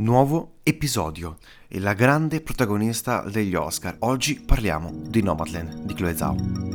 Nuovo episodio e la grande protagonista degli Oscar. Oggi parliamo di Nomadland di Chloe Zhao.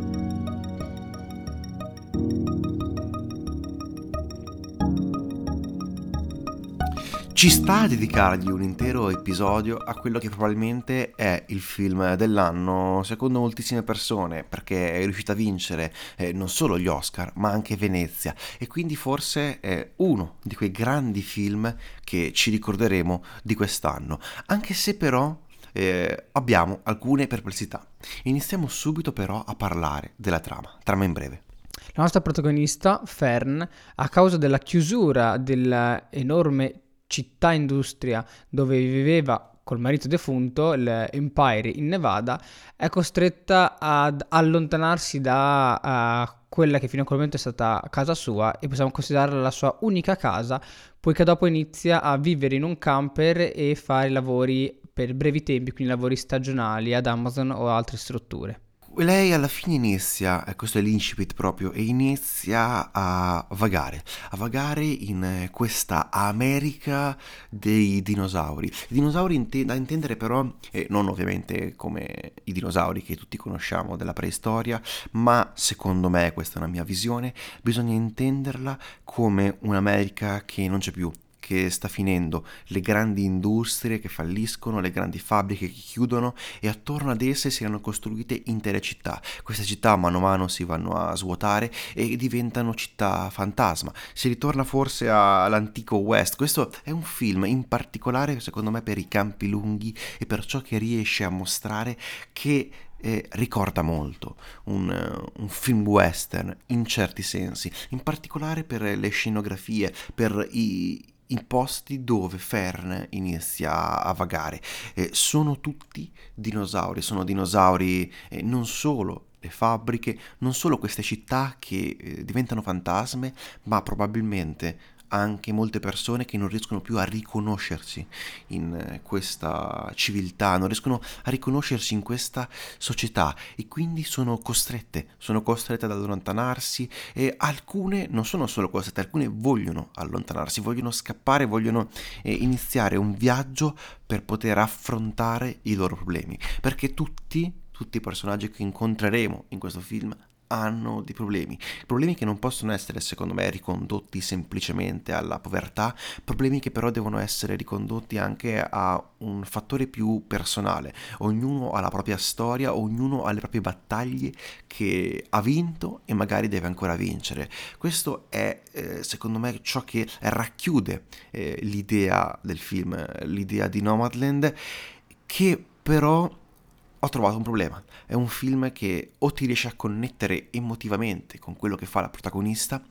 Ci sta a dedicargli un intero episodio a quello che probabilmente è il film dell'anno secondo moltissime persone, perché è riuscito a vincere eh, non solo gli Oscar, ma anche Venezia e quindi forse è uno di quei grandi film che ci ricorderemo di quest'anno, anche se però eh, abbiamo alcune perplessità. Iniziamo subito però a parlare della trama, trama in breve. La nostra protagonista, Fern, a causa della chiusura dell'enorme città-industria dove viveva col marito defunto, l'Empire in Nevada, è costretta ad allontanarsi da uh, quella che fino a quel momento è stata casa sua e possiamo considerarla la sua unica casa, poiché dopo inizia a vivere in un camper e fare lavori per brevi tempi, quindi lavori stagionali ad Amazon o altre strutture lei alla fine inizia, eh, questo è l'incipit proprio, e inizia a vagare, a vagare in questa America dei dinosauri. I dinosauri int- da intendere però, eh, non ovviamente come i dinosauri che tutti conosciamo della preistoria, ma secondo me, questa è una mia visione, bisogna intenderla come un'America che non c'è più, che sta finendo, le grandi industrie che falliscono, le grandi fabbriche che chiudono e attorno ad esse si erano costruite intere città. Queste città mano a mano si vanno a svuotare e diventano città fantasma. Si ritorna forse all'antico West. Questo è un film in particolare secondo me per i campi lunghi e per ciò che riesce a mostrare che eh, ricorda molto un, uh, un, film western in certi sensi, in particolare per le scenografie, per i, i posti dove Fern inizia a vagare. Eh, sono tutti dinosauri, sono dinosauri eh, non solo le fabbriche, non solo queste città che eh, diventano fantasme, ma probabilmente anche molte persone che non riescono più a riconoscersi in eh, questa civiltà, non riescono a riconoscersi in questa società e quindi sono costrette, sono costrette ad allontanarsi e alcune non sono solo costrette, alcune vogliono allontanarsi, vogliono scappare, vogliono eh, iniziare un viaggio per poter affrontare i loro problemi, perché tutti tutti i personaggi che incontreremo in questo film hanno dei problemi, problemi che non possono essere secondo me ricondotti semplicemente alla povertà, problemi che però devono essere ricondotti anche a un fattore più personale, ognuno ha la propria storia, ognuno ha le proprie battaglie che ha vinto e magari deve ancora vincere. Questo è eh, secondo me ciò che racchiude eh, l'idea del film, l'idea di Nomadland, che però ho trovato un problema. È un film che o ti riesce a connettere emotivamente con quello che fa la protagonista,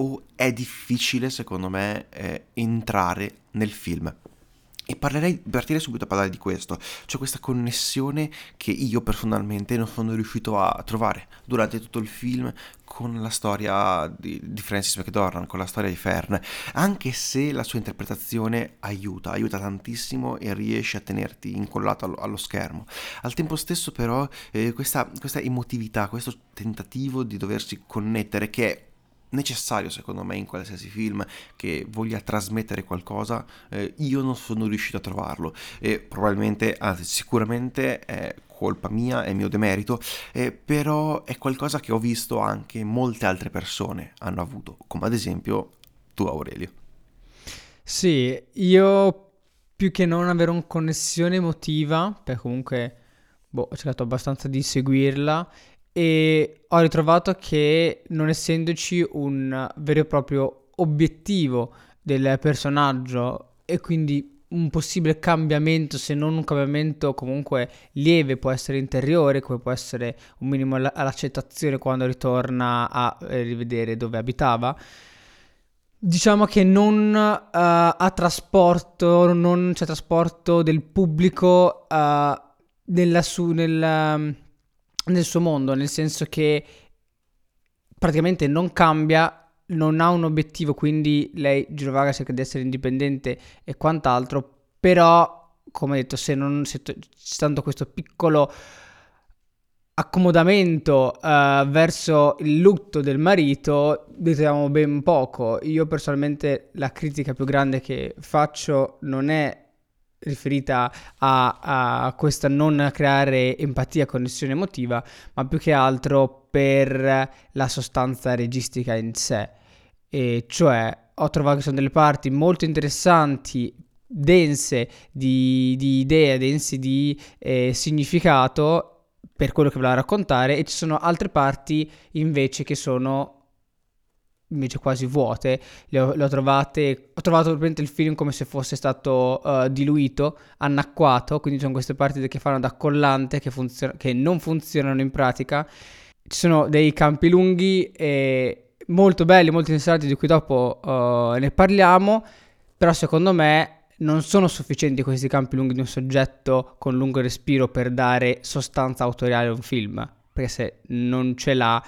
o è difficile, secondo me, eh, entrare nel film. E parlerei, partire subito a parlare di questo, cioè questa connessione che io personalmente non sono riuscito a trovare durante tutto il film con la storia di, di, Francis McDormand, con la storia di Fern, anche se la sua interpretazione aiuta, aiuta tantissimo e riesce a tenerti incollato allo, allo schermo. Al tempo stesso però eh, questa, questa emotività, questo tentativo di doversi connettere che è necessario secondo me in qualsiasi film che voglia trasmettere qualcosa eh, io non sono riuscito a trovarlo. E probabilmente anzi sicuramente è colpa mia è mio demerito eh, però è qualcosa che ho visto anche molte altre persone hanno avuto come ad esempio tu Aurelio. Sì io più che non avere una connessione emotiva perché comunque boh, ho cercato abbastanza di seguirla e ho ritrovato che non essendoci un vero e proprio obiettivo del personaggio e quindi un possibile cambiamento, se non un cambiamento comunque lieve, può essere interiore, come può essere un minimo all'accettazione quando ritorna a eh, rivedere dove abitava. Diciamo che non uh, ha trasporto, non c'è trasporto del pubblico uh, nella su, nel, nel suo mondo, nel senso che praticamente non cambia, non ha un obiettivo, quindi lei Girovaga cerca di essere indipendente e quant'altro, però come detto se non se t- tanto questo piccolo accomodamento uh, verso il lutto del marito ritroviamo ben poco. Io personalmente la critica più grande che faccio non è riferita a, a questa non creare empatia, connessione emotiva, ma più che altro per la sostanza registica in sé. E cioè ho trovato che sono delle parti molto interessanti, dense di, di idee, dense di eh, significato per quello che voleva raccontare e ci sono altre parti invece che sono invece quasi vuote le ho, le ho trovate ho trovato probabilmente il film come se fosse stato uh, diluito annacquato quindi sono queste parti che fanno da collante che, funzion- che non funzionano in pratica. Ci sono dei campi lunghi e molto belli molto interessanti di cui dopo uh, ne parliamo però secondo me non sono sufficienti questi campi lunghi di un soggetto con lungo respiro per dare sostanza autoriale a un film, perché se non ce l'ha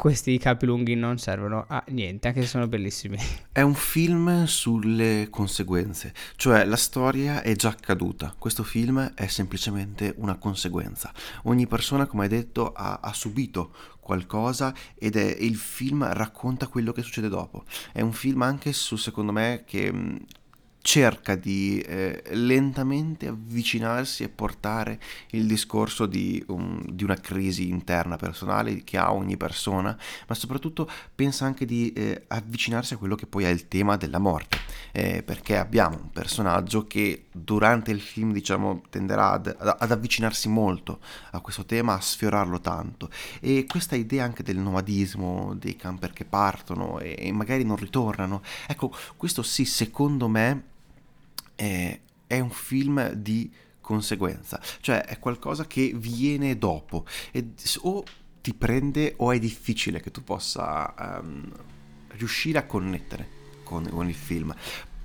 questi capi lunghi non servono a niente, anche se sono bellissimi. È un film sulle conseguenze, cioè la storia è già accaduta, questo film è semplicemente una conseguenza. Ogni persona, come hai detto, ha, ha subito qualcosa ed è il film racconta quello che succede dopo. È un film anche su, secondo me, che cerca di eh, lentamente avvicinarsi e portare il discorso di, um, di, una crisi interna personale che ha ogni persona, ma soprattutto pensa anche di eh, avvicinarsi a quello che poi è il tema della morte, eh, perché abbiamo un personaggio che durante il film diciamo tenderà ad, ad, avvicinarsi molto a questo tema, a sfiorarlo tanto. E questa idea anche del nomadismo, dei camper che partono e, e magari non ritornano, ecco questo sì secondo me è, è un film di conseguenza, cioè è qualcosa che viene dopo e o ti prende o è difficile che tu possa um, riuscire a connettere con, con il film.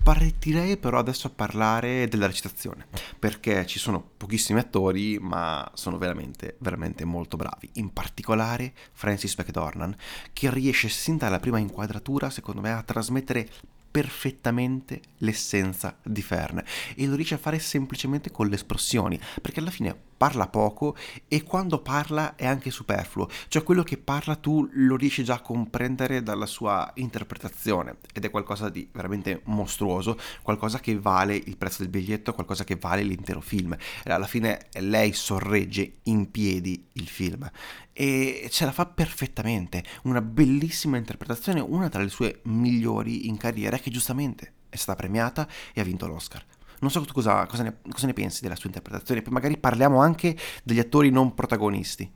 Partirei però adesso a parlare della recitazione, perché ci sono pochissimi attori, ma sono veramente, veramente molto bravi. In particolare Francis McDormand, che riesce sin dalla prima inquadratura, secondo me, a trasmettere perfettamente l'essenza di Fern e lo riesce a fare semplicemente con le espressioni, perché alla fine parla poco e quando parla è anche superfluo, cioè quello che parla tu lo riesci già a comprendere dalla sua interpretazione ed è qualcosa di veramente mostruoso, qualcosa che vale il prezzo del biglietto, qualcosa che vale l'intero film. Alla fine lei sorregge in piedi il film e ce la fa perfettamente, una bellissima interpretazione, una tra le sue migliori in carriera che giustamente è stata premiata e ha vinto l'Oscar. Non so cosa, cosa, ne, cosa ne pensi della sua interpretazione, poi magari parliamo anche degli attori non protagonisti.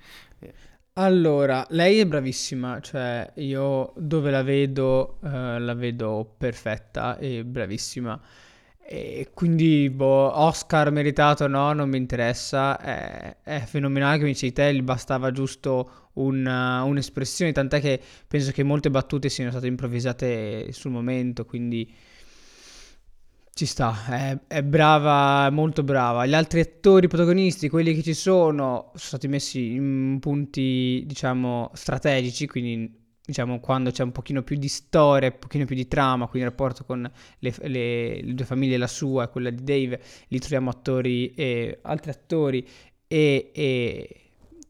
Allora, lei è bravissima, cioè io dove la vedo, eh, la vedo perfetta e bravissima. E quindi, boh, Oscar meritato o no, non mi interessa. È, è fenomenale, come dicevi te, gli bastava giusto una, un'espressione, tant'è che penso che molte battute siano state improvvisate sul momento, quindi ci sta, è, è brava, molto brava. Gli altri attori protagonisti, quelli che ci sono, sono stati messi in punti, diciamo, strategici, quindi diciamo, quando c'è un pochino più di storia, un pochino più di trama, quindi il rapporto con le, le, le due famiglie, la sua e quella di Dave, lì troviamo attori e altri attori e, e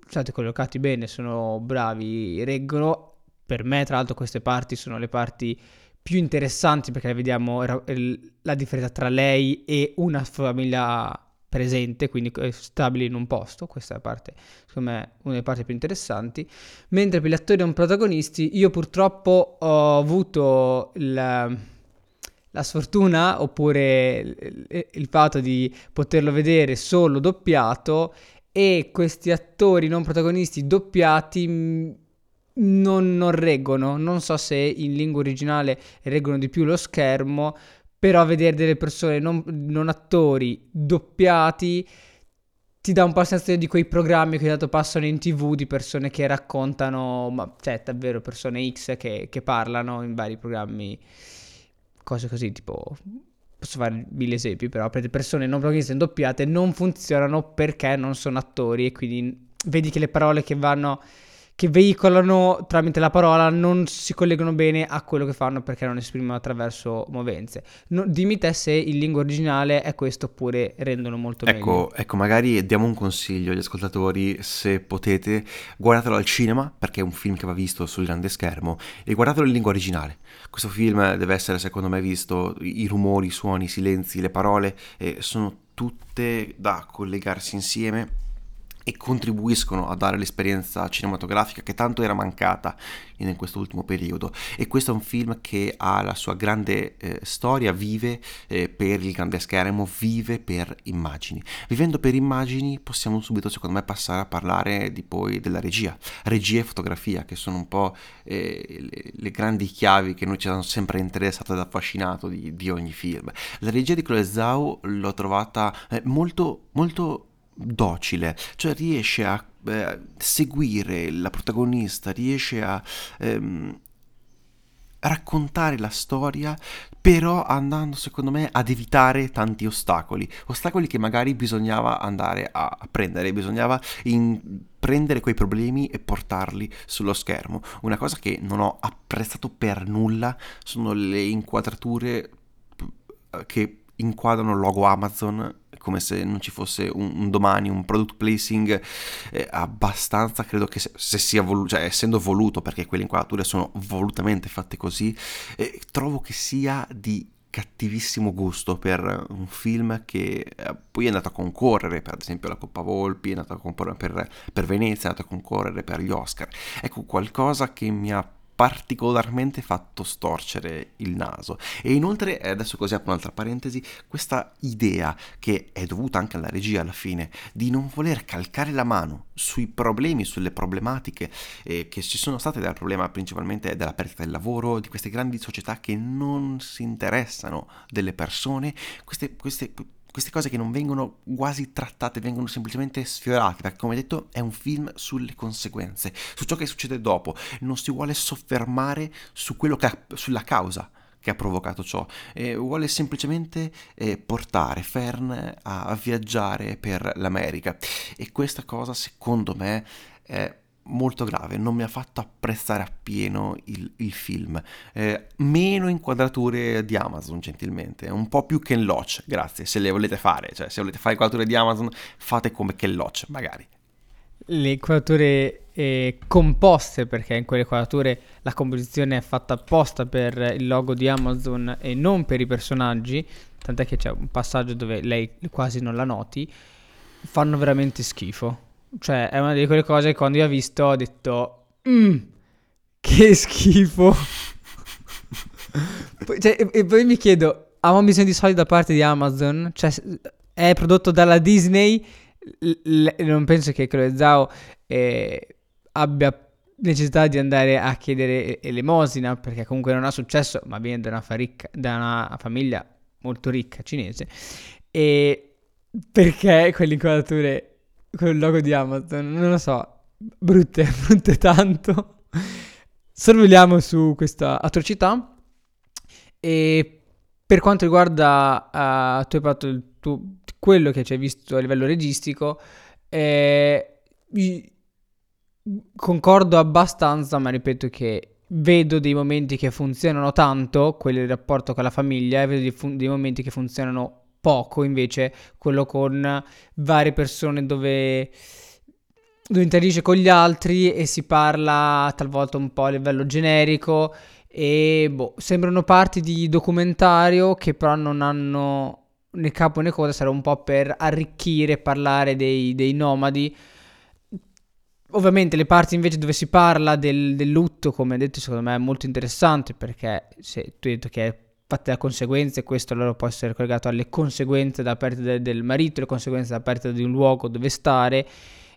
state collocati bene, sono bravi, reggono. Per me, tra l'altro, queste parti sono le parti più interessanti perché vediamo la differenza tra lei e una famiglia presente, quindi stabile in un posto, questa è la parte, secondo me, una delle parti più interessanti, mentre per gli attori non protagonisti io purtroppo ho avuto la, la sfortuna oppure il, il fatto di poterlo vedere solo doppiato e questi attori non protagonisti doppiati non, non reggono, non so se in lingua originale reggono di più lo schermo, però vedere delle persone non, non attori doppiati ti dà un po' la sensazione di quei programmi che dato passano in tv di persone che raccontano, ma cioè davvero persone X che, che parlano in vari programmi, cose così tipo posso fare mille esempi, però per persone non protagoniste doppiate non funzionano perché non sono attori e quindi vedi che le parole che vanno che veicolano tramite la parola non si collegano bene a quello che fanno perché non esprimono attraverso movenze. No, dimmi te se in lingua originale è questo oppure rendono molto ecco, meglio. Ecco, magari diamo un consiglio agli ascoltatori, se potete, guardatelo al cinema perché è un film che va visto sul grande schermo e guardatelo in lingua originale. Questo film deve essere secondo me visto, i rumori, i suoni, i silenzi, le parole eh, sono tutte da collegarsi insieme e contribuiscono a dare l'esperienza cinematografica che tanto era mancata in questo ultimo periodo. E questo è un film che ha la sua grande eh, storia, vive eh, per il grande schermo, vive per immagini. Vivendo per immagini possiamo subito, secondo me, passare a parlare di poi della regia. Regia e fotografia, che sono un po' eh, le, le, grandi chiavi che noi ci hanno sempre interessato ed affascinato di, di ogni film. La regia di Chloe Zhao l'ho trovata eh, molto, molto docile, cioè riesce a eh, seguire la protagonista, riesce a ehm, raccontare la storia, però andando secondo me ad evitare tanti ostacoli, ostacoli che magari bisognava andare a, prendere, bisognava in, prendere quei problemi e portarli sullo schermo. Una cosa che non ho apprezzato per nulla sono le inquadrature eh, che inquadrano il logo Amazon come se non ci fosse un, un domani, un product placing eh, abbastanza, credo che se, se sia voluto, cioè essendo voluto, perché quelle inquadrature sono volutamente fatte così, eh, trovo che sia di cattivissimo gusto per un film che eh, poi è andato a concorrere per ad esempio la Coppa Volpi, è andato a concorrere per, per Venezia, è andato a concorrere per gli Oscar. Ecco, qualcosa che mi ha particolarmente fatto storcere il naso. E inoltre, adesso così apro un'altra parentesi, questa idea che è dovuta anche alla regia alla fine, di non voler calcare la mano sui problemi, sulle problematiche eh, che ci sono state dal problema principalmente della perdita del lavoro, di queste grandi società che non si interessano delle persone, queste, queste queste cose che non vengono quasi trattate, vengono semplicemente sfiorate, perché come detto è un film sulle conseguenze, su ciò che succede dopo, non si vuole soffermare su ha, sulla causa che ha provocato ciò, e vuole semplicemente eh, portare Fern a, a viaggiare per l'America. E questa cosa secondo me è molto grave, non mi ha fatto apprezzare appieno il, il film. Eh, meno inquadrature di Amazon, gentilmente, un po' più Ken Loach, grazie, se le volete fare, cioè se volete fare inquadrature di Amazon, fate come Ken Loach, magari. Le inquadrature eh, composte, perché in quelle inquadrature la composizione è fatta apposta per il logo di Amazon e non per i personaggi, tant'è che c'è un passaggio dove lei quasi non la noti, fanno veramente schifo cioè, è una di quelle cose che quando io ho visto ho detto, mm, che schifo. poi, cioè, e, e, poi mi chiedo, avevamo bisogno di soldi da parte di Amazon? Cioè, è prodotto dalla Disney? L- non penso che Chloe Zhao eh, abbia necessità di andare a chiedere elemosina, perché comunque non ha successo, ma viene da una, fa ricca, da una famiglia molto ricca cinese. E perché quelle inquadrature con il logo di Amazon, non lo so, brutte, brutte tanto. Sorvoliamo su questa atrocità e per quanto riguarda uh, tu hai fatto il tuo, quello che ci hai visto a livello registico, eh, concordo abbastanza, ma ripeto che vedo dei momenti che funzionano tanto, quelli del rapporto con la famiglia, e vedo dei, fun- dei momenti che funzionano poco invece quello con varie persone dove, dove interagisce con gli altri e si parla talvolta un po' a livello generico e boh, sembrano parti di documentario che però non hanno né capo né coda, sarà un po' per arricchire e parlare dei, dei nomadi. Ovviamente le parti invece dove si parla del, del, lutto, come detto, secondo me è molto interessante perché se tu hai detto che è fatte da conseguenze, questo allora può essere collegato alle conseguenze da parte de- del marito, le conseguenze da parte di un luogo dove stare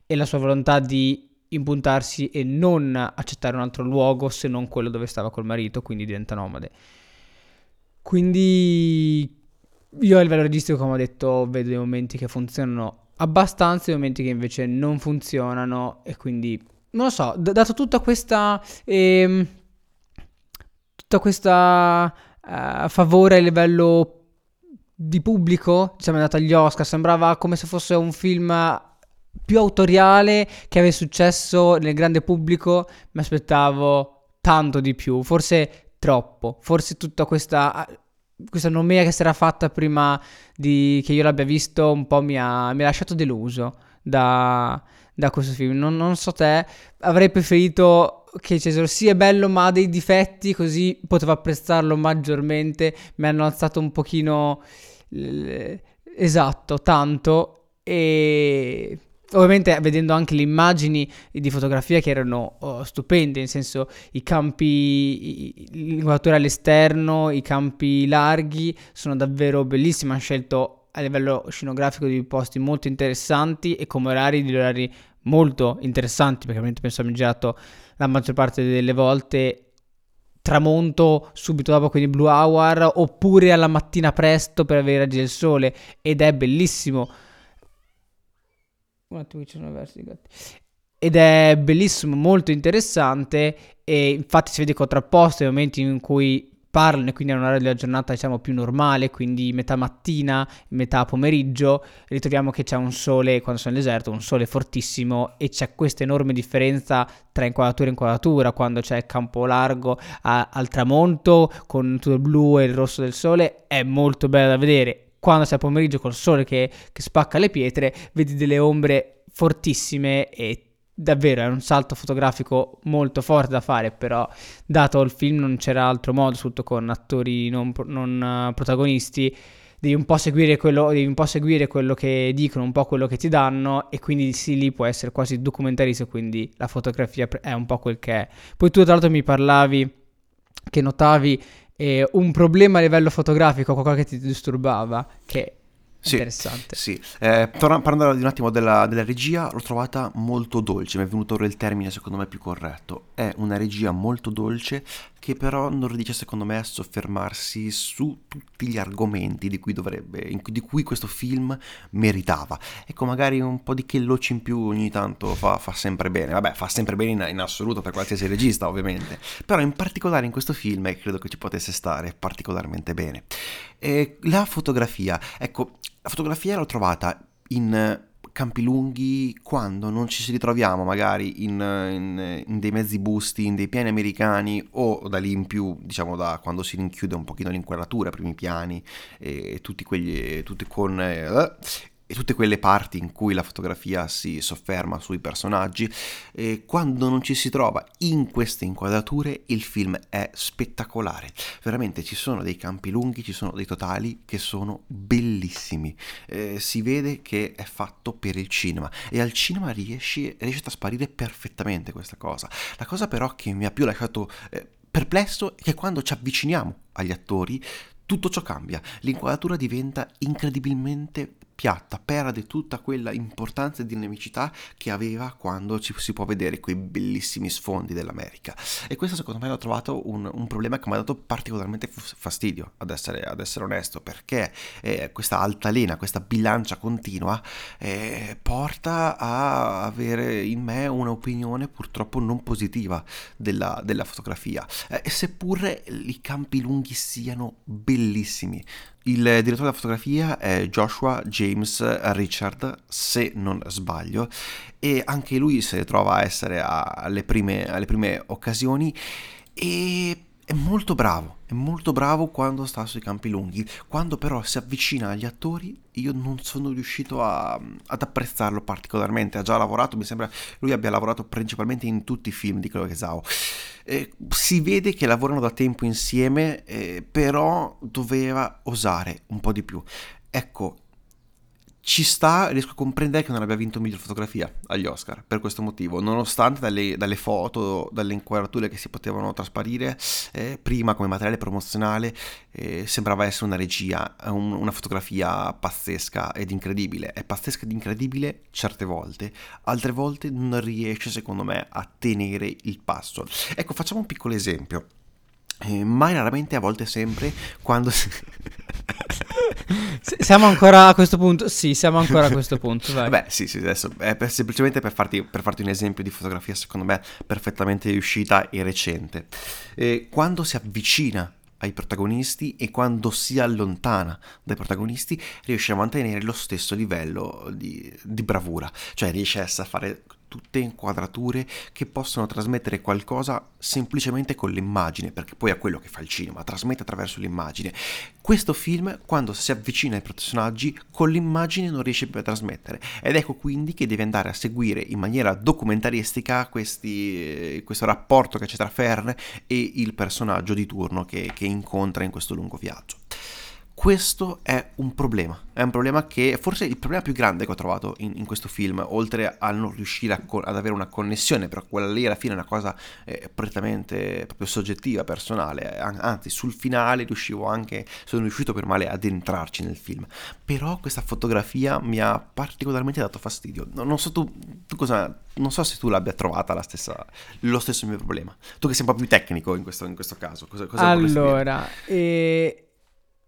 e la sua volontà di impuntarsi e non accettare un altro luogo se non quello dove stava col marito, quindi diventa nomade. Quindi io a livello registico, come ho detto, vedo dei momenti che funzionano abbastanza, dei momenti che invece non funzionano e quindi non lo so, d- dato tutta questa ehm, tutta questa a favore a livello di pubblico, siamo andati agli Oscar, sembrava come se fosse un film più autoriale che aveva successo nel grande pubblico, mi aspettavo tanto di più, forse troppo, forse tutta questa questa nomea che si era fatta prima di che io l'abbia visto un po' mi ha, mi ha lasciato deluso da, da questo film. Non, non, so te, avrei preferito che Cesaro sia bello ma ha dei difetti, così potevo apprezzarlo maggiormente. Mi hanno alzato un pochino... Esatto, tanto. E Ovviamente vedendo anche le immagini di fotografia che erano oh, stupende, nel senso i campi, l'inquadratura all'esterno, i campi larghi sono davvero bellissimi, hanno scelto a livello scenografico dei posti molto interessanti e come orari di orari molto interessanti, perché ovviamente penso abbiamo girato la maggior parte delle volte tramonto subito dopo, quindi blue hour, oppure alla mattina presto per avere i raggi del sole ed è bellissimo un attimo ci sono versi i gatti. Ed è bellissimo, molto interessante e infatti si vede contrapposto nei momenti in cui parlano e quindi è un'ora della giornata diciamo più normale, quindi metà mattina, metà pomeriggio, ritroviamo che c'è un sole, quando sono nel deserto, un sole fortissimo e c'è questa enorme differenza tra inquadratura e inquadratura, quando c'è campo largo a, al tramonto con tutto il blu e il rosso del sole, è molto bello da vedere. Quando a pomeriggio col sole che, che spacca le pietre, vedi delle ombre fortissime e davvero è un salto fotografico molto forte da fare, però dato il film non c'era altro modo, soprattutto con attori non, non uh, protagonisti, devi un, quello, devi un po' seguire quello, che dicono, un po' quello che ti danno e quindi sì, lì può essere quasi documentarista, quindi la fotografia è un po' quel che è. Poi tu tra l'altro mi parlavi che notavi eh, un problema a livello fotografico, qualcosa che ti disturbava, che sì, interessante. Sì, eh, torna, parlando di un attimo della, della, regia, l'ho trovata molto dolce, mi è venuto ora il termine secondo me più corretto. È una regia molto dolce che però non riesce secondo me a soffermarsi su tutti gli argomenti di cui, dovrebbe, di cui questo film meritava. Ecco, magari un po' di kelloci in più ogni tanto fa, fa sempre bene, vabbè, fa sempre bene in, in, assoluto per qualsiasi regista ovviamente, però in particolare in questo film eh, credo che ci potesse stare particolarmente bene. E la fotografia, ecco, la fotografia l'ho trovata in campi lunghi quando non ci si ritroviamo magari in, in, in, dei mezzi busti, in dei piani americani o da lì in più, diciamo da quando si rinchiude un pochino l'inquadratura, primi piani e tutti quegli, tutti con eh, e tutte quelle parti in cui la fotografia si sofferma sui personaggi, e quando non ci si trova in queste inquadrature il film è spettacolare. Veramente ci sono dei campi lunghi, ci sono dei totali che sono bellissimi. Eh, si vede che è fatto per il cinema e al cinema riesce, riesce a trasparire perfettamente questa cosa. La cosa però che mi ha più lasciato... Eh, perplesso è che quando ci avviciniamo agli attori tutto ciò cambia, l'inquadratura diventa incredibilmente piatta, perde tutta quella importanza e dinamicità che aveva quando ci si può vedere quei bellissimi sfondi dell'America. E questo secondo me l'ho trovato un, un problema che mi ha dato particolarmente fastidio, ad essere, ad essere onesto, perché eh, questa altalena, questa bilancia continua eh, porta a avere in me un'opinione purtroppo non positiva della, della fotografia. Eh, seppur i campi lunghi siano bellissimi, il direttore della fotografia è Joshua James Richard, se non sbaglio, e anche lui si trova a essere alle prime, alle prime occasioni. E è molto bravo, è molto bravo quando sta sui campi lunghi, quando però si avvicina agli attori io non sono riuscito a, ad apprezzarlo particolarmente, ha già lavorato, mi sembra lui abbia lavorato principalmente in tutti i film di Chloe Zhao. Eh, si vede che lavorano da tempo insieme, eh, però doveva osare un po' di più. Ecco, ci sta, riesco a comprendere che non abbia vinto miglior fotografia agli Oscar per questo motivo, nonostante dalle, dalle foto, dalle inquadrature che si potevano trasparire eh, prima come materiale promozionale, eh, sembrava essere una regia, un, una fotografia pazzesca ed incredibile. È pazzesca ed incredibile certe volte, altre volte non riesce secondo me a tenere il passo. Ecco, facciamo un piccolo esempio. Eh, mai raramente, a volte sempre, quando... siamo ancora a questo punto? Sì, siamo ancora a questo punto. Vai. Beh, sì, sì, adesso è per, semplicemente per farti, per farti, un esempio di fotografia, secondo me, perfettamente riuscita e recente. Eh, quando si avvicina ai protagonisti e quando si allontana dai protagonisti riesce a mantenere lo stesso livello di, di bravura, cioè riesce a fare tutte inquadrature che possono trasmettere qualcosa semplicemente con l'immagine, perché poi è quello che fa il cinema, trasmette attraverso l'immagine. Questo film, quando si avvicina ai personaggi, con l'immagine non riesce più a trasmettere. Ed ecco quindi che deve andare a seguire in maniera documentaristica questi, questo rapporto che c'è tra Fern e il personaggio di turno che, che incontra in questo lungo viaggio questo è un problema, è un problema che forse il problema più grande che ho trovato in, in questo film, oltre a non riuscire co- ad avere una connessione, però quella lì alla fine è una cosa eh, prettamente proprio soggettiva, personale, anzi sul finale riuscivo anche, sono riuscito per male ad entrarci nel film, però questa fotografia mi ha particolarmente dato fastidio, non, non so tu, tu, cosa, non so se tu l'abbia trovata stessa, lo stesso mio problema, tu che sei un po' più tecnico in questo, in questo caso, cosa, cosa Allora, eh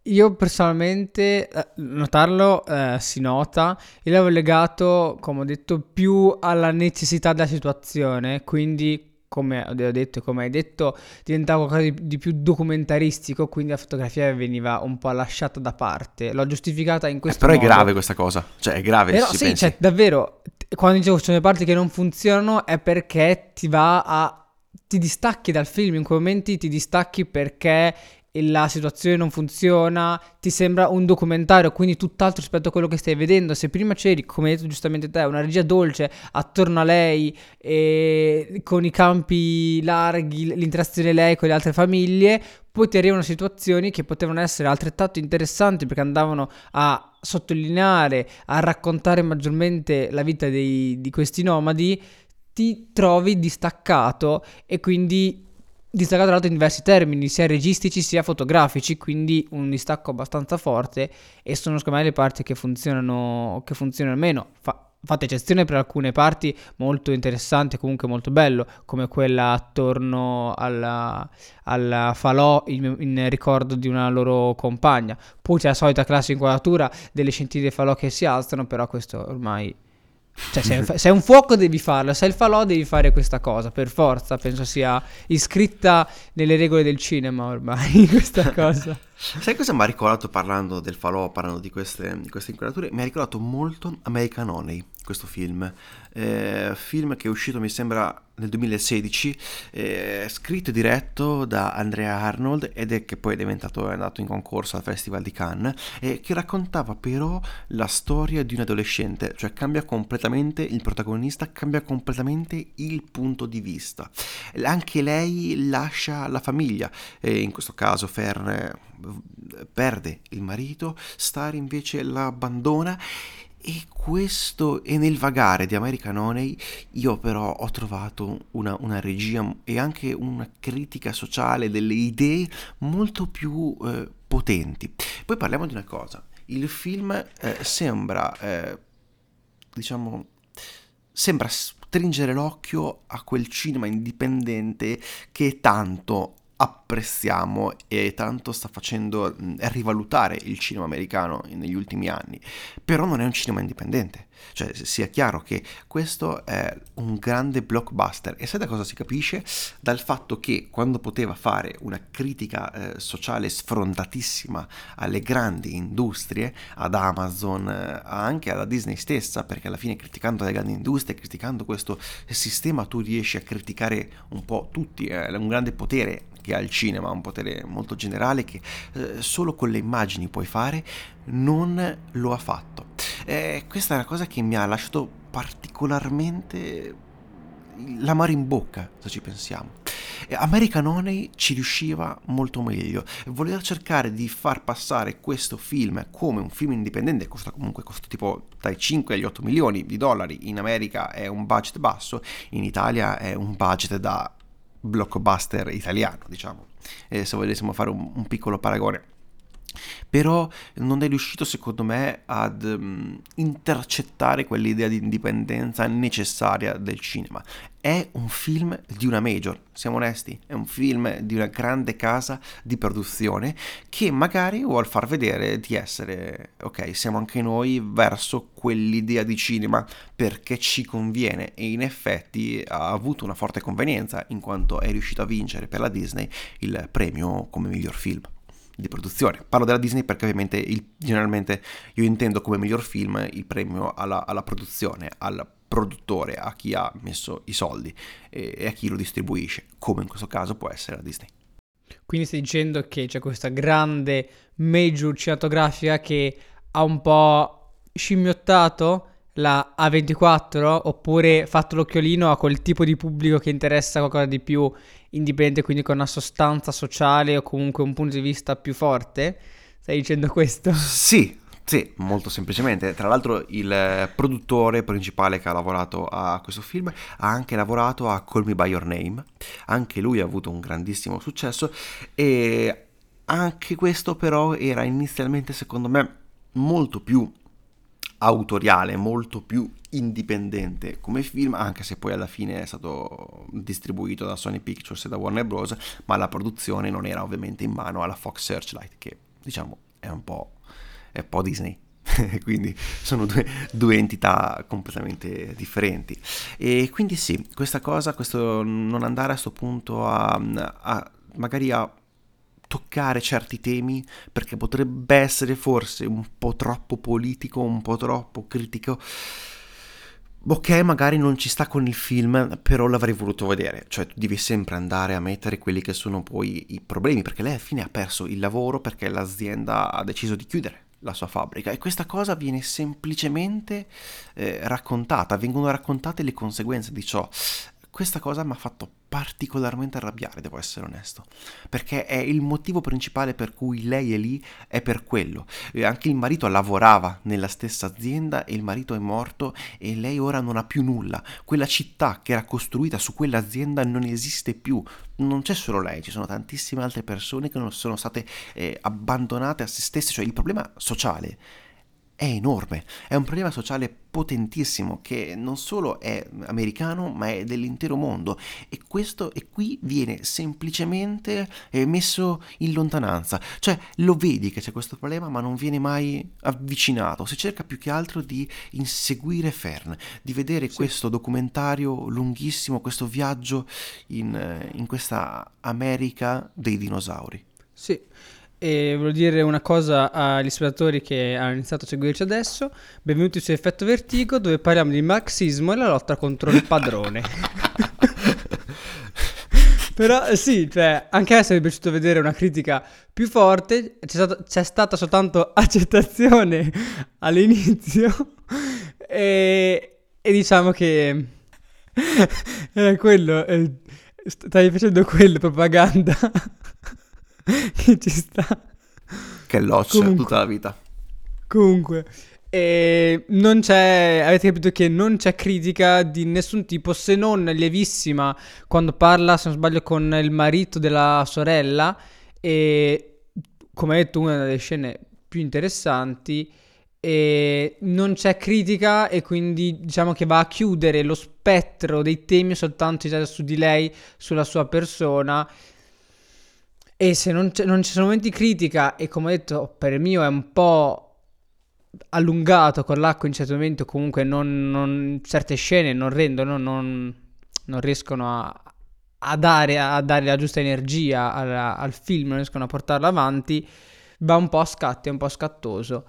io personalmente, eh, notarlo eh, si nota, io l'avevo legato, come ho detto, più alla necessità della situazione, quindi come ho detto e come hai detto, diventava qualcosa di, di, più documentaristico, quindi la fotografia veniva un po' lasciata da parte. L'ho giustificata in questo eh, però modo. è grave questa cosa, cioè è grave. Però sì, cioè, davvero, quando dicevo ci sono le parti che non funzionano è perché ti va a... ti distacchi dal film, in quei momenti ti distacchi perché la situazione non funziona, ti sembra un documentario, quindi tutt'altro rispetto a quello che stai vedendo. Se prima c'eri, come hai detto giustamente te, una regia dolce attorno a lei, con i campi larghi, l'interazione lei con le altre famiglie, poi ti arrivano situazioni che potevano essere altrettanto interessanti perché andavano a sottolineare, a raccontare maggiormente la vita dei, di questi nomadi, ti trovi distaccato e quindi distaccato tra l'altro in diversi termini, sia registici sia fotografici, quindi un distacco abbastanza forte e sono secondo me le parti che funzionano, che funzionano meno. Fa, fate eccezione per alcune parti molto interessanti, comunque molto bello, come quella attorno alla, alla falò in, in, ricordo di una loro compagna. Poi c'è la solita classica inquadratura delle scintille falò che si alzano, però questo ormai cioè, se, se, è un fuoco devi farlo, se è il falò devi fare questa cosa, per forza, penso sia iscritta nelle regole del cinema ormai questa cosa. Sai cosa mi ha ricordato parlando del falò, parlando di queste, di queste inquadrature? Mi ha ricordato molto American Honey, questo film. Eh, film che è uscito, mi sembra, nel 2016, eh, scritto e diretto da Andrea Arnold ed è che poi è diventato, è andato in concorso al Festival di Cannes, e che raccontava però la storia di un adolescente, cioè cambia completamente il protagonista, cambia completamente il punto di vista. Anche lei lascia la famiglia, e in questo caso Fern perde il marito, Star invece l'abbandona e questo, e nel vagare di American Honey, io però ho trovato una, una, regia e anche una critica sociale delle idee molto più eh, potenti. Poi parliamo di una cosa, il film eh, sembra, eh, diciamo, sembra stringere l'occhio a quel cinema indipendente che tanto apprezziamo e tanto sta facendo rivalutare il cinema americano negli ultimi anni, però non è un cinema indipendente, cioè sia chiaro che questo è un grande blockbuster. E sai da cosa si capisce? Dal fatto che quando poteva fare una critica eh, sociale sfrontatissima alle grandi industrie, ad Amazon, eh, anche alla Disney stessa, perché alla fine criticando le grandi industrie, criticando questo sistema tu riesci a criticare un po' tutti, è eh, un grande potere che ha il cinema, un potere molto generale che eh, solo con le immagini puoi fare, non lo ha fatto. Eh, questa è una cosa che mi ha lasciato particolarmente l'amaro in bocca, se ci pensiamo. American Honey ci riusciva molto meglio. Voler cercare di far passare questo film come un film indipendente, costa comunque costa tipo dai 5 agli 8 milioni di dollari, in America è un budget basso, in Italia è un budget da blockbuster italiano, diciamo, eh, se volessimo fare un, un piccolo paragone. Però non è riuscito secondo me ad um, intercettare quell'idea di indipendenza necessaria del cinema. È un film di una major, siamo onesti, è un film di una grande casa di produzione che magari vuol far vedere di essere, ok, siamo anche noi verso quell'idea di cinema perché ci conviene e in effetti ha avuto una forte convenienza in quanto è riuscito a vincere per la Disney il premio come miglior film di produzione. Parlo della Disney perché ovviamente il, generalmente io intendo come miglior film il premio alla, alla produzione, al produttore, a chi ha messo i soldi e, e a chi lo distribuisce, come in questo caso può essere la Disney. Quindi stai dicendo che c'è questa grande major cinematografica che ha un po' scimmiottato la A24 oppure fatto l'occhiolino a quel tipo di pubblico che interessa qualcosa di più indipendente, quindi con una sostanza sociale o comunque un punto di vista più forte? Stai dicendo questo? Sì, sì, molto semplicemente. Tra l'altro il produttore principale che ha lavorato a questo film ha anche lavorato a Call Me By Your Name. Anche lui ha avuto un grandissimo successo e anche questo però era inizialmente secondo me molto più autoriale, molto più indipendente come film, anche se poi alla fine è stato distribuito da Sony Pictures e da Warner Bros., ma la produzione non era ovviamente in mano alla Fox Searchlight, che diciamo è un po', è un po Disney. quindi sono due, due, entità completamente differenti e quindi sì, questa cosa, questo non andare a questo punto a, a magari a toccare certi temi perché potrebbe essere forse un po' troppo politico, un po' troppo critico. Ok, magari non ci sta con il film, però l'avrei voluto vedere. Cioè, tu devi sempre andare a mettere quelli che sono poi i problemi, perché lei alla fine ha perso il lavoro perché l'azienda ha deciso di chiudere la sua fabbrica e questa cosa viene semplicemente eh, raccontata, vengono raccontate le conseguenze di ciò questa cosa mi ha fatto particolarmente arrabbiare, devo essere onesto, perché è il motivo principale per cui lei è lì, è per quello. Anche il marito lavorava nella stessa azienda e il marito è morto e lei ora non ha più nulla. Quella città che era costruita su quell'azienda non esiste più. Non c'è solo lei, ci sono tantissime altre persone che non sono state eh, abbandonate a se stesse, cioè il problema sociale è enorme, è un problema sociale potentissimo che non solo è americano ma è dell'intero mondo e questo e qui viene semplicemente eh, messo in lontananza, cioè lo vedi che c'è questo problema ma non viene mai avvicinato, si cerca più che altro di inseguire Fern, di vedere sì. questo documentario lunghissimo, questo viaggio in, eh, in questa America dei dinosauri. Sì, e voglio dire una cosa agli spettatori che hanno iniziato a seguirci adesso. Benvenuti su Effetto Vertigo, dove parliamo di marxismo e la lotta contro il padrone. Però sì, cioè, anche a me sarebbe piaciuto vedere una critica più forte. C'è, stato, c'è stata soltanto accettazione all'inizio. E, e diciamo che era quello. Eh, stai facendo quello, propaganda. Che ci sta. Che loccia Comunque. tutta la vita. Comunque, eh, non c'è, avete capito che non c'è critica di nessun tipo se non lievissima quando parla, se non sbaglio, con il marito della sorella e come hai detto una delle scene più interessanti e non c'è critica e quindi diciamo che va a chiudere lo spettro dei temi soltanto su di lei, sulla sua persona e se non, non, ci sono momenti di critica, e come ho detto, per il mio è un po' allungato con l'acqua in certi momenti, comunque non, non, certe scene non rendono, non, non riescono a, a, dare, a, dare, la giusta energia al, al, film, non riescono a portarlo avanti, va un po' a scatti, è un po' scattoso.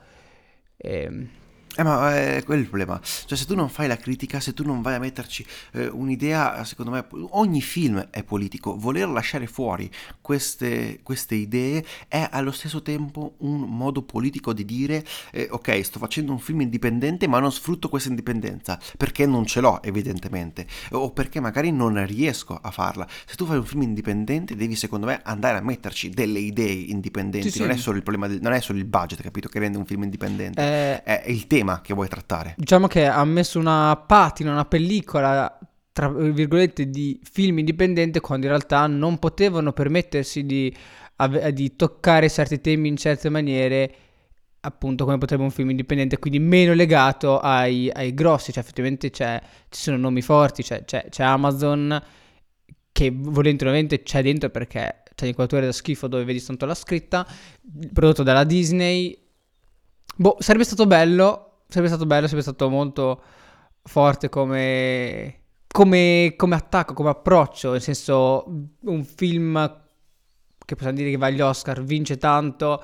Ehm, eh, ma è eh, quello il problema. Cioè, se tu non fai la critica, se tu non vai a metterci eh, un'idea, secondo me, ogni film è politico. Voler lasciare fuori queste, queste idee è allo stesso tempo un modo politico di dire: eh, Ok, sto facendo un film indipendente, ma non sfrutto questa indipendenza perché non ce l'ho, evidentemente, o perché magari non riesco a farla. Se tu fai un film indipendente, devi, secondo me, andare a metterci delle idee indipendenti. Sì, non sì. è solo il problema, del, non è solo il budget, capito? Che rende un film indipendente, eh... è il tema tema che vuoi trattare. Diciamo che ha messo una patina, una pellicola tra virgolette di film indipendente quando in realtà non potevano permettersi di di toccare certi temi in certe maniere appunto come potrebbe un film indipendente, quindi meno legato ai, ai grossi, cioè effettivamente ci sono nomi forti, c'è, c'è, c'è Amazon che volente c'è dentro perché c'è l'inquadratura da schifo dove vedi tanto la scritta, prodotto dalla Disney. Boh, sarebbe stato bello, sarebbe stato bello, sarebbe stato molto forte come, come, come attacco, come approccio, nel senso un film che possiamo dire che va agli Oscar, vince tanto,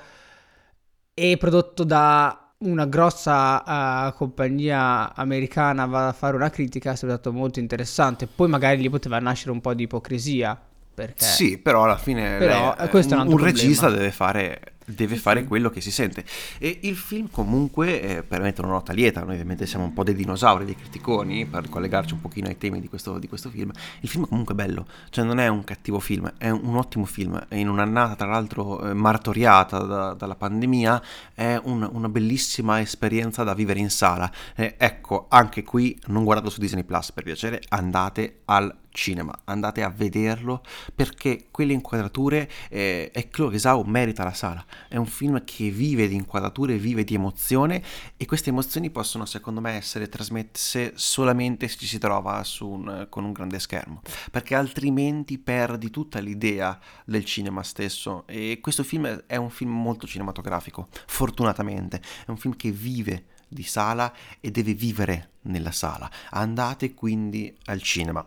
è prodotto da una grossa uh, compagnia americana va a fare una critica, è stato molto interessante. Poi magari lì poteva nascere un po' di ipocrisia. Perché... Sì, però alla fine però, lei, un, un regista deve fare deve fare quello che si sente. E il film comunque, eh, per mettere una nota lieta, noi ovviamente siamo un po' dei dinosauri, dei criticoni, per collegarci un pochino ai temi di questo, di questo film, il film è comunque bello, cioè non è un cattivo film, è un, ottimo film, è in un'annata tra l'altro eh, martoriata da, dalla pandemia, è un, una bellissima esperienza da vivere in sala. Eh, ecco, anche qui non guardate su Disney Plus per piacere, andate al cinema, andate a vederlo perché quelle inquadrature eh, e Chloe Zhao merita la sala, è un film che vive di inquadrature, vive di emozione e queste emozioni possono secondo me essere trasmesse solamente se ci si trova un, con un grande schermo, perché altrimenti perdi tutta l'idea del cinema stesso e questo film è un film molto cinematografico, fortunatamente, è un film che vive di sala e deve vivere nella sala. Andate quindi al cinema.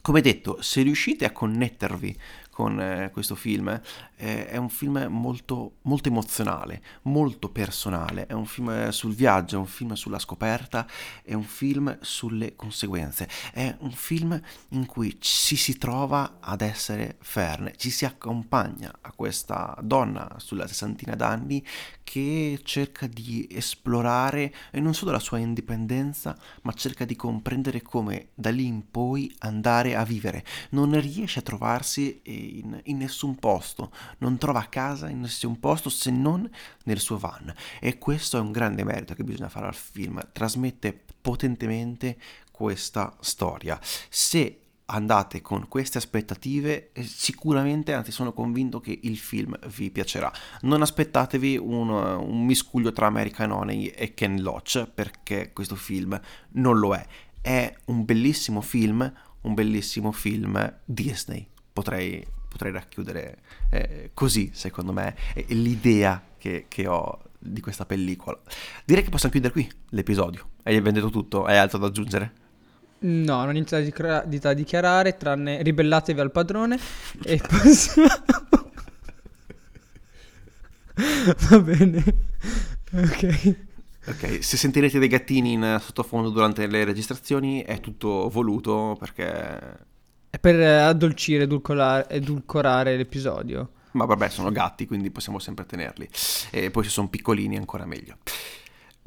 Come detto, se riuscite a connettervi con eh, questo film. Eh, è un film molto, molto emozionale, molto personale, è un film sul viaggio, è un film sulla scoperta, è un film sulle conseguenze, è un film in cui ci si trova ad essere ferne, ci si accompagna a questa donna sulla sessantina d'anni che cerca di esplorare e non solo la sua indipendenza, ma cerca di comprendere come da lì in poi andare a vivere. Non riesce a trovarsi in, in, nessun posto, non trova casa in nessun posto se non nel suo van. E questo è un grande merito che bisogna fare al film, trasmette potentemente questa storia. Se andate con queste aspettative, eh, sicuramente, anzi sono convinto che il film vi piacerà. Non aspettatevi un, un miscuglio tra American Honey e Ken Loach, perché questo film non lo è. È un bellissimo film, un bellissimo film Disney. Potrei potrei racchiudere eh, così, secondo me, l'idea che, che, ho di questa pellicola. Direi che possiamo chiudere qui l'episodio. Hai venduto tutto? Hai altro da aggiungere? No, non niente da, dichiara- da dichiarare, tranne ribellatevi al padrone e possiamo... Va bene. Ok. Ok, se sentirete dei gattini in sottofondo durante le registrazioni è tutto voluto perché per addolcire, edulcorare, edulcorare l'episodio. Ma vabbè, sono gatti, quindi possiamo sempre tenerli. E poi se sono piccolini ancora meglio.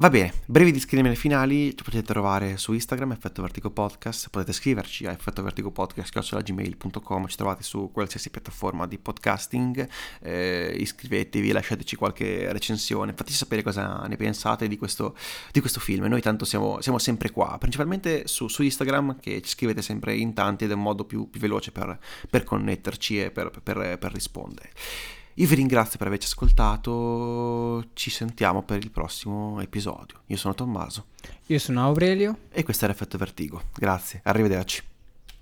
Va bene, brevi disclaimer finali ci potete trovare su Instagram, Effetto Vertigo Podcast, potete scriverci a effettovertigopodcast.gmail.com, ci trovate su qualsiasi piattaforma di podcasting, eh, iscrivetevi, lasciateci qualche recensione, fateci sapere cosa ne pensate di questo, di questo film, noi tanto siamo, siamo, sempre qua, principalmente su, su, Instagram che ci scrivete sempre in tanti ed è un modo più, più veloce per, per, connetterci e per, per, per rispondere. Io vi ringrazio per averci ascoltato, ci sentiamo per il prossimo episodio. Io sono Tommaso. Io sono Aurelio. E questo era Effetto Vertigo. Grazie, arrivederci.